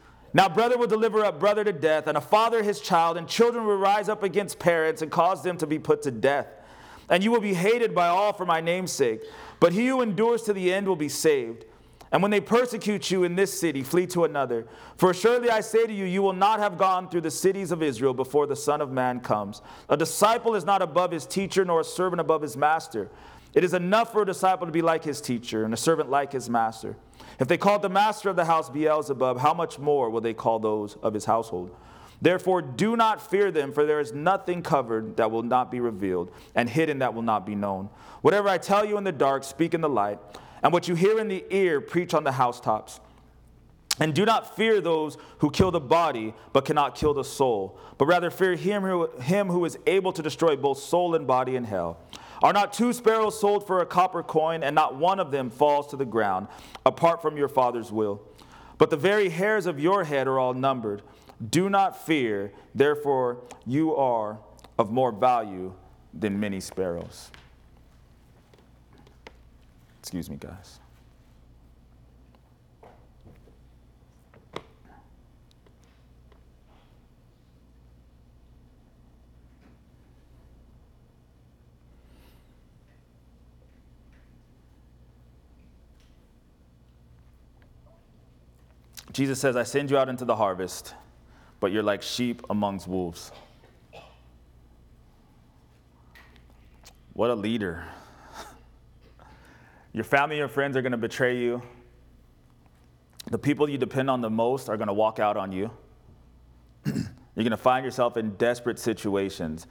Now, brother will deliver up brother to death, and a father his child, and children will rise up against parents and cause them to be put to death. And you will be hated by all for my name's sake, but he who endures to the end will be saved. And when they persecute you in this city, flee to another. For surely I say to you, you will not have gone through the cities of Israel before the Son of Man comes. A disciple is not above his teacher, nor a servant above his master. It is enough for a disciple to be like his teacher and a servant like his master. If they called the master of the house Beelzebub, how much more will they call those of his household? Therefore, do not fear them, for there is nothing covered that will not be revealed, and hidden that will not be known. Whatever I tell you in the dark, speak in the light, and what you hear in the ear, preach on the housetops. And do not fear those who kill the body, but cannot kill the soul, but rather fear him who, him who is able to destroy both soul and body in hell. Are not two sparrows sold for a copper coin, and not one of them falls to the ground, apart from your Father's will? But the very hairs of your head are all numbered. Do not fear, therefore, you are of more value than many sparrows. Excuse me, guys. Jesus says, I send you out into the harvest, but you're like sheep amongst wolves. What a leader. Your family your friends are going to betray you. The people you depend on the most are going to walk out on you. You're going to find yourself in desperate situations,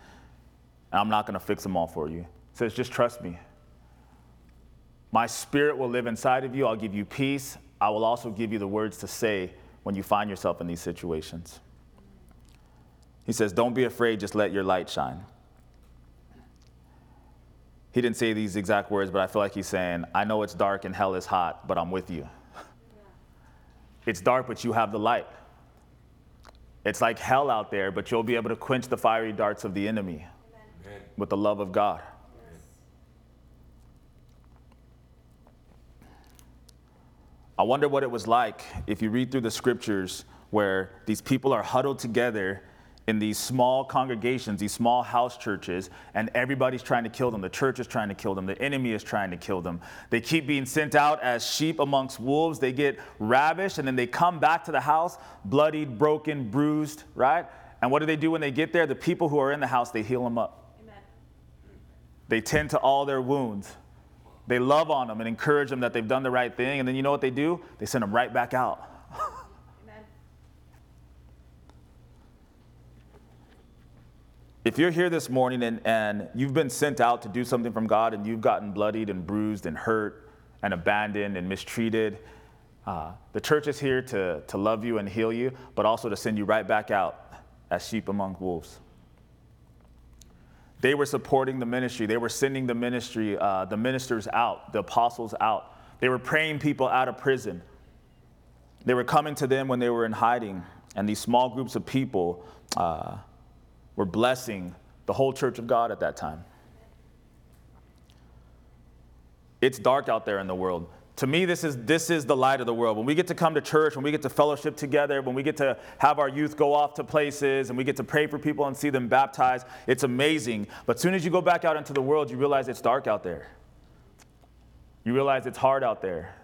and I'm not going to fix them all for you. He says, just trust me. My spirit will live inside of you. I'll give you peace. I will also give you the words to say when you find yourself in these situations. He says, Don't be afraid, just let your light shine. He didn't say these exact words, but I feel like he's saying, I know it's dark and hell is hot, but I'm with you. It's dark, but you have the light. It's like hell out there, but you'll be able to quench the fiery darts of the enemy Amen. with the love of God. I wonder what it was like if you read through the scriptures where these people are huddled together in these small congregations, these small house churches, and everybody's trying to kill them. The church is trying to kill them. The enemy is trying to kill them. They keep being sent out as sheep amongst wolves. They get ravished, and then they come back to the house, bloodied, broken, bruised, right? And what do they do when they get there? The people who are in the house, they heal them up. Amen. They tend to all their wounds. They love on them and encourage them that they've done the right thing. And then you know what they do? They send them right back out. if you're here this morning and, and you've been sent out to do something from God and you've gotten bloodied and bruised and hurt and abandoned and mistreated, uh, the church is here to, to love you and heal you, but also to send you right back out as sheep among wolves. They were supporting the ministry. They were sending the ministry, uh, the ministers out, the apostles out. They were praying people out of prison. They were coming to them when they were in hiding, and these small groups of people uh, were blessing the whole church of God at that time. It's dark out there in the world. To me, this is, this is the light of the world. When we get to come to church, when we get to fellowship together, when we get to have our youth go off to places and we get to pray for people and see them baptized, it's amazing. But as soon as you go back out into the world, you realize it's dark out there. You realize it's hard out there.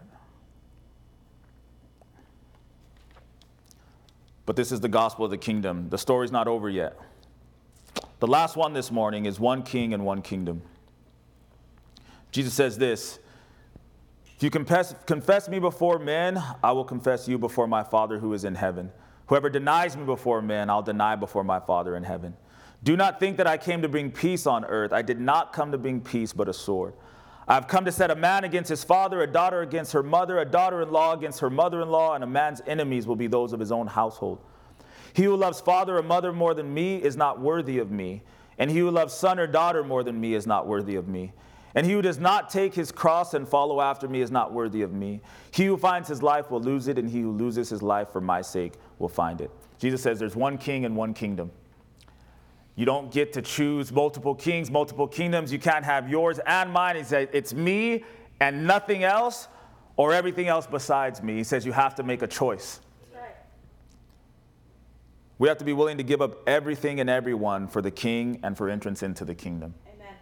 But this is the gospel of the kingdom. The story's not over yet. The last one this morning is one king and one kingdom. Jesus says this If you confess, confess me before men, I will confess you before my Father who is in heaven. Whoever denies me before men, I'll deny before my Father in heaven. Do not think that I came to bring peace on earth. I did not come to bring peace, but a sword. I've come to set a man against his father, a daughter against her mother, a daughter in law against her mother in law, and a man's enemies will be those of his own household. He who loves father or mother more than me is not worthy of me, and he who loves son or daughter more than me is not worthy of me. And he who does not take his cross and follow after me is not worthy of me. He who finds his life will lose it, and he who loses his life for my sake will find it. Jesus says there's one king and one kingdom. You don't get to choose multiple kings, multiple kingdoms. You can't have yours and mine. He said, It's me and nothing else, or everything else besides me. He says you have to make a choice. We have to be willing to give up everything and everyone for the king and for entrance into the kingdom. Amen.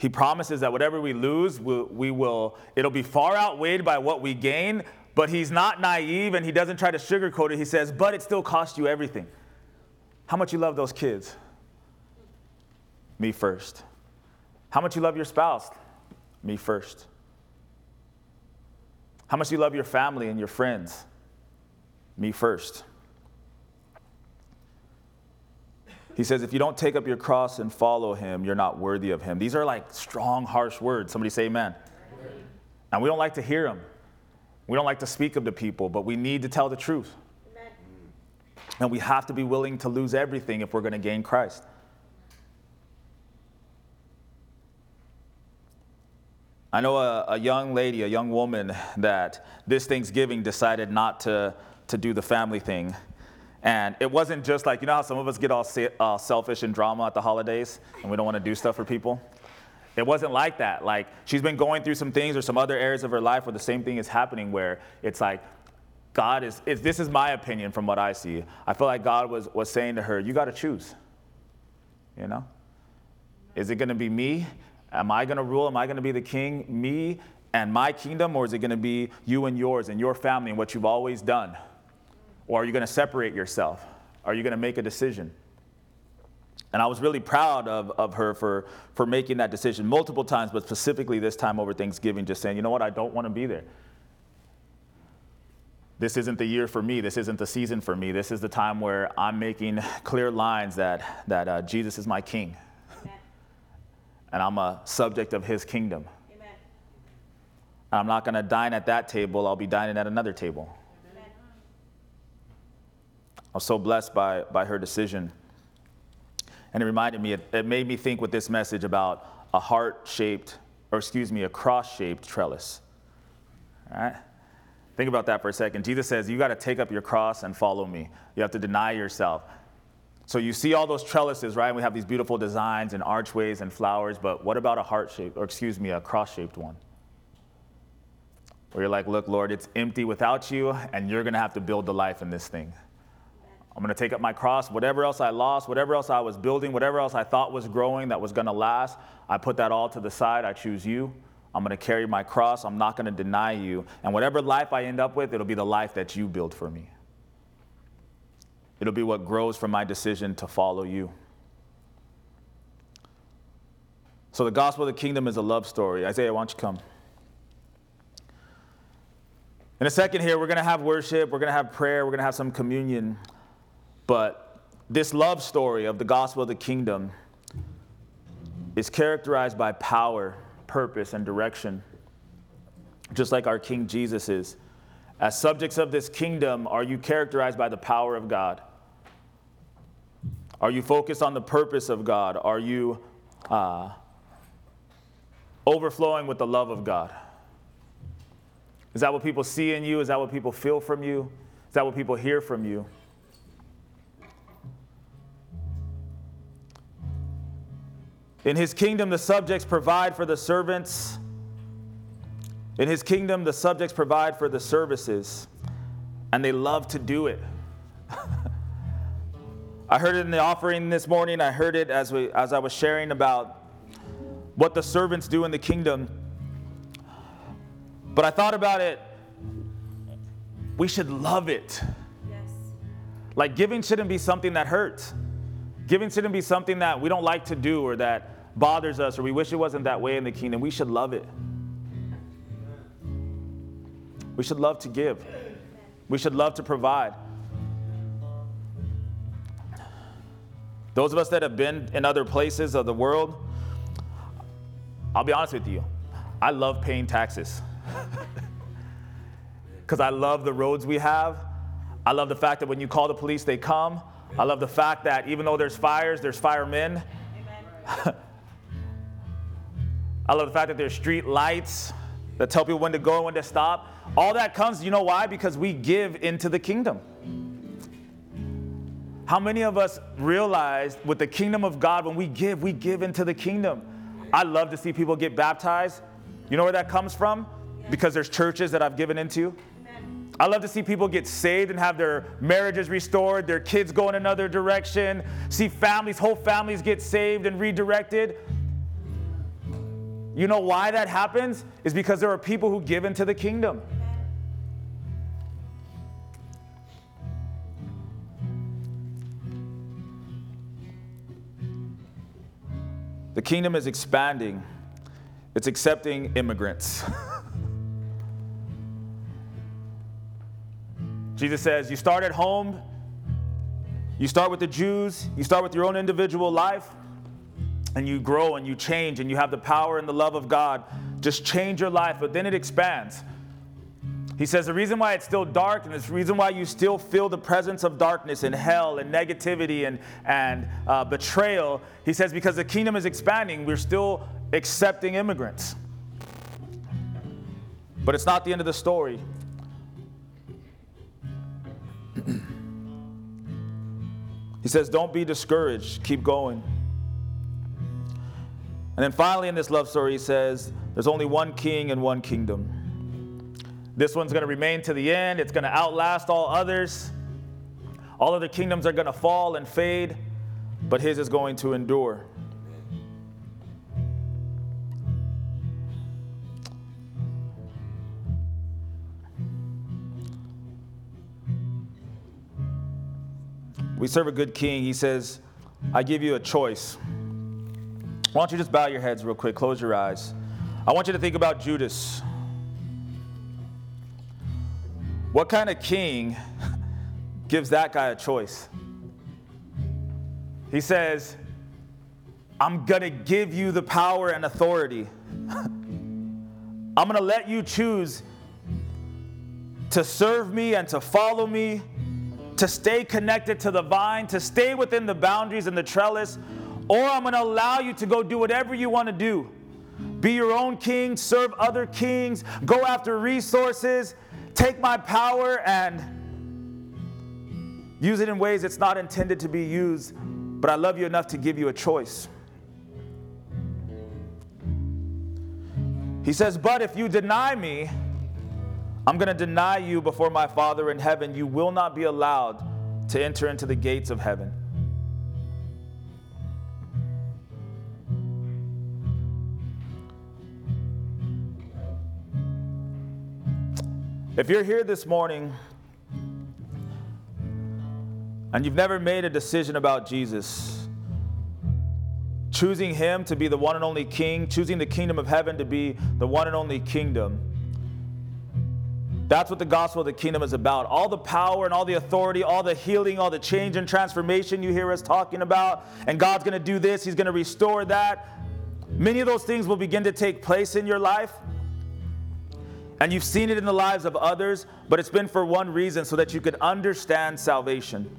He promises that whatever we lose, we, will, it'll be far outweighed by what we gain, but he's not naive and he doesn't try to sugarcoat it. He says, but it still costs you everything. How much you love those kids? Me first. How much you love your spouse? Me first. How much you love your family and your friends? me first. He says, if you don't take up your cross and follow him, you're not worthy of him. These are like strong, harsh words. Somebody say amen. amen. And we don't like to hear them. We don't like to speak them to people, but we need to tell the truth. Amen. And we have to be willing to lose everything if we're going to gain Christ. I know a, a young lady, a young woman, that this Thanksgiving decided not to to do the family thing. And it wasn't just like, you know how some of us get all uh, selfish and drama at the holidays and we don't want to do stuff for people? It wasn't like that. Like, she's been going through some things or some other areas of her life where the same thing is happening, where it's like, God is, this is my opinion from what I see. I feel like God was, was saying to her, You got to choose. You know? Is it going to be me? Am I going to rule? Am I going to be the king? Me and my kingdom? Or is it going to be you and yours and your family and what you've always done? Or are you going to separate yourself? Are you going to make a decision? And I was really proud of, of her for, for making that decision multiple times, but specifically this time over Thanksgiving, just saying, you know what, I don't want to be there. This isn't the year for me. This isn't the season for me. This is the time where I'm making clear lines that, that uh, Jesus is my king. and I'm a subject of his kingdom. Amen. I'm not going to dine at that table, I'll be dining at another table. I was so blessed by, by her decision. And it reminded me, it, it made me think with this message about a heart shaped, or excuse me, a cross shaped trellis. All right? Think about that for a second. Jesus says, You got to take up your cross and follow me. You have to deny yourself. So you see all those trellises, right? We have these beautiful designs and archways and flowers, but what about a heart shaped, or excuse me, a cross shaped one? Where you're like, Look, Lord, it's empty without you, and you're going to have to build the life in this thing. I'm going to take up my cross, whatever else I lost, whatever else I was building, whatever else I thought was growing that was going to last. I put that all to the side. I choose you. I'm going to carry my cross. I'm not going to deny you. And whatever life I end up with, it'll be the life that you build for me. It'll be what grows from my decision to follow you. So, the gospel of the kingdom is a love story. Isaiah, why don't you come? In a second, here, we're going to have worship, we're going to have prayer, we're going to have some communion. But this love story of the gospel of the kingdom is characterized by power, purpose, and direction, just like our King Jesus is. As subjects of this kingdom, are you characterized by the power of God? Are you focused on the purpose of God? Are you uh, overflowing with the love of God? Is that what people see in you? Is that what people feel from you? Is that what people hear from you? In his kingdom, the subjects provide for the servants. In his kingdom, the subjects provide for the services, and they love to do it. I heard it in the offering this morning. I heard it as, we, as I was sharing about what the servants do in the kingdom. But I thought about it. We should love it. Yes. Like giving shouldn't be something that hurts. Giving shouldn't be something that we don't like to do or that bothers us or we wish it wasn't that way in the kingdom. We should love it. We should love to give. We should love to provide. Those of us that have been in other places of the world, I'll be honest with you, I love paying taxes. Because I love the roads we have. I love the fact that when you call the police, they come. I love the fact that even though there's fires, there's firemen. I love the fact that there's street lights that tell people when to go and when to stop. All that comes, you know why? Because we give into the kingdom. How many of us realize with the kingdom of God, when we give, we give into the kingdom? I love to see people get baptized. You know where that comes from? Because there's churches that I've given into. I love to see people get saved and have their marriages restored, their kids go in another direction, see families, whole families get saved and redirected. You know why that happens? Is because there are people who give into the kingdom. The kingdom is expanding, it's accepting immigrants. Jesus says, You start at home, you start with the Jews, you start with your own individual life, and you grow and you change and you have the power and the love of God. Just change your life, but then it expands. He says the reason why it's still dark and the reason why you still feel the presence of darkness and hell and negativity and, and uh, betrayal, he says because the kingdom is expanding, we're still accepting immigrants. But it's not the end of the story. He says, Don't be discouraged, keep going. And then finally, in this love story, he says, There's only one king and one kingdom. This one's going to remain to the end, it's going to outlast all others. All other kingdoms are going to fall and fade, but his is going to endure. We serve a good king. He says, I give you a choice. Why don't you just bow your heads real quick, close your eyes. I want you to think about Judas. What kind of king gives that guy a choice? He says, I'm going to give you the power and authority. I'm going to let you choose to serve me and to follow me, to stay connected to the vine, to stay within the boundaries and the trellis, or I'm going to allow you to go do whatever you want to do. Be your own king, serve other kings, go after resources, take my power and use it in ways it's not intended to be used, but I love you enough to give you a choice. He says, But if you deny me, I'm going to deny you before my Father in heaven. You will not be allowed to enter into the gates of heaven. If you're here this morning and you've never made a decision about Jesus, choosing Him to be the one and only King, choosing the kingdom of heaven to be the one and only kingdom, That's what the gospel of the kingdom is about. All the power and all the authority, all the healing, all the change and transformation you hear us talking about, and God's gonna do this, He's gonna restore that. Many of those things will begin to take place in your life. And you've seen it in the lives of others, but it's been for one reason so that you could understand salvation.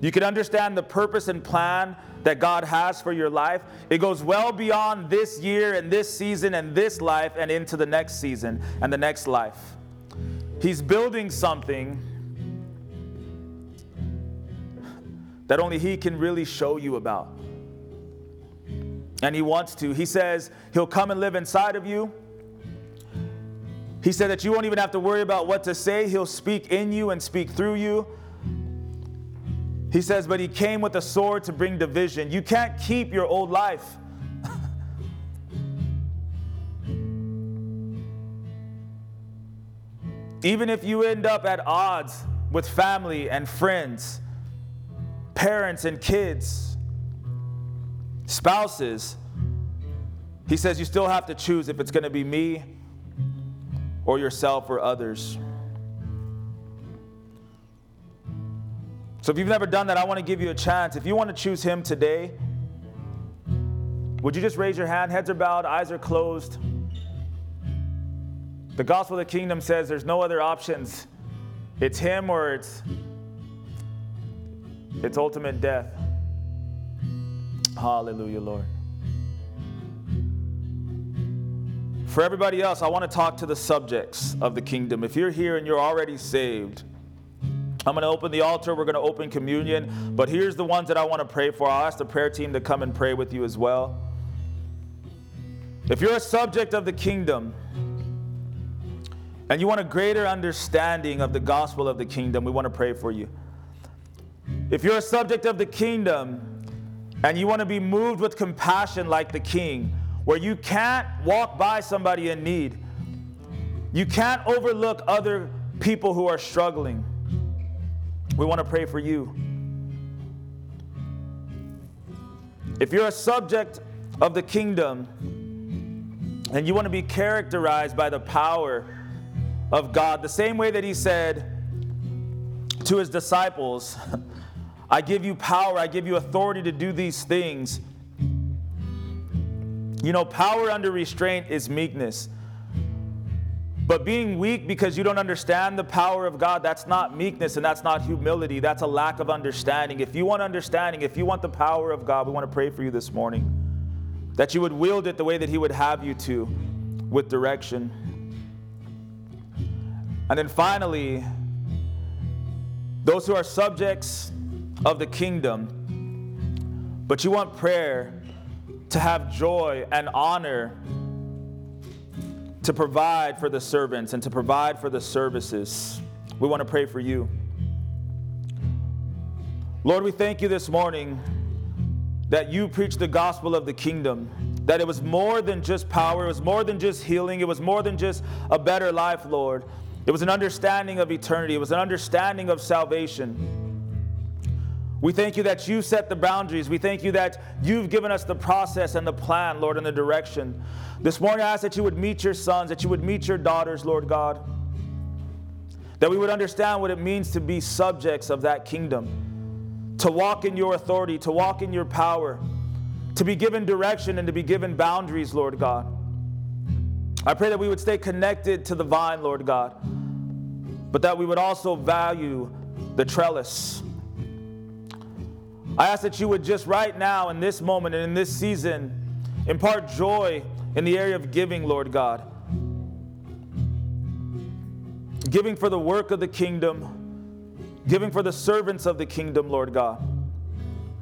You could understand the purpose and plan that God has for your life. It goes well beyond this year and this season and this life and into the next season and the next life. He's building something that only He can really show you about. And He wants to. He says He'll come and live inside of you. He said that you won't even have to worry about what to say. He'll speak in you and speak through you. He says, but He came with a sword to bring division. You can't keep your old life. Even if you end up at odds with family and friends, parents and kids, spouses, he says you still have to choose if it's going to be me or yourself or others. So if you've never done that, I want to give you a chance. If you want to choose him today, would you just raise your hand? Heads are bowed, eyes are closed. The gospel of the kingdom says there's no other options. It's him or it's it's ultimate death. Hallelujah, Lord. For everybody else, I want to talk to the subjects of the kingdom. If you're here and you're already saved, I'm going to open the altar. We're going to open communion. But here's the ones that I want to pray for. I'll ask the prayer team to come and pray with you as well. If you're a subject of the kingdom, and you want a greater understanding of the gospel of the kingdom, we want to pray for you. If you're a subject of the kingdom and you want to be moved with compassion like the king, where you can't walk by somebody in need, you can't overlook other people who are struggling, we want to pray for you. If you're a subject of the kingdom and you want to be characterized by the power of God, the same way that he said to his disciples, I give you power, I give you authority to do these things. You know, power under restraint is meekness. But being weak because you don't understand the power of God, that's not meekness and that's not humility. That's a lack of understanding. If you want understanding, if you want the power of God, we want to pray for you this morning that you would wield it the way that He would have you to with direction. And then finally, those who are subjects of the kingdom, but you want prayer to have joy and honor to provide for the servants and to provide for the services. We want to pray for you. Lord, we thank you this morning that you preached the gospel of the kingdom, that it was more than just power, it was more than just healing, it was more than just a better life, Lord. It was an understanding of eternity, it was an understanding of salvation. We thank you that you set the boundaries. We thank you that you've given us the process and the plan, Lord, and the direction. This morning, I ask that you would meet your sons, that you would meet your daughters, Lord God. That we would understand what it means to be subjects of that kingdom, to walk in your authority, to walk in your power, to be given direction and to be given boundaries, Lord God. I pray that we would stay connected to the vine, Lord God but that we would also value the trellis. I ask that you would just right now, in this moment and in this season, impart joy in the area of giving, Lord God. Giving for the work of the kingdom, giving for the servants of the kingdom, Lord God.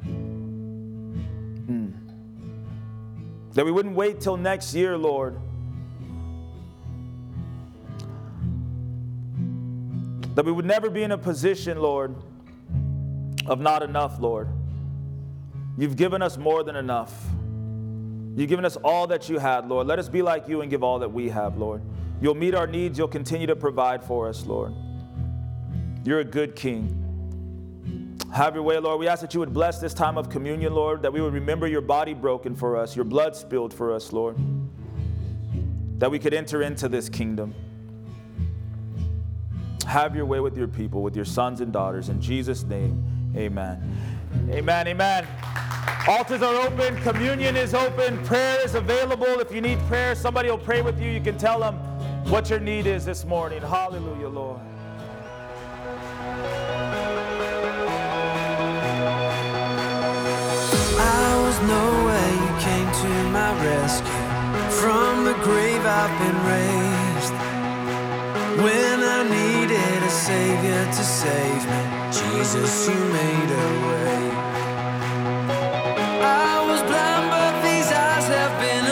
Mm. That we wouldn't wait till next year, Lord That we would never be in a position, Lord, of not enough, Lord. You've given us more than enough. You've given us all that you had, Lord. Let us be like you and give all that we have, Lord. You'll meet our needs. You'll continue to provide for us, Lord. You're a good King. Have your way, Lord. We ask that you would bless this time of communion, Lord, that we would remember your body broken for us, your blood spilled for us, Lord, that we could enter into this kingdom. Have your way with your people, with your sons and daughters. In Jesus' name, amen. Amen, amen. Altars are open, communion is open, prayer is available. If you need prayer, somebody will pray with you. You can tell them what your need is this morning. Hallelujah, Lord. I was nowhere, you came to my rescue. From the grave I've been raised. When I needed a savior to save me, Jesus, you made a way. I was blind, but these eyes have been.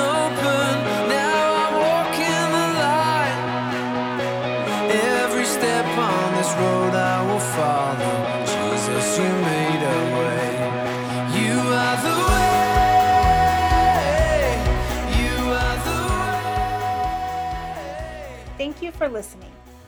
Now I walk in the light. Every step on this road I will follow. Jesus, you made a way. You are the way. You are the way. Thank you for listening.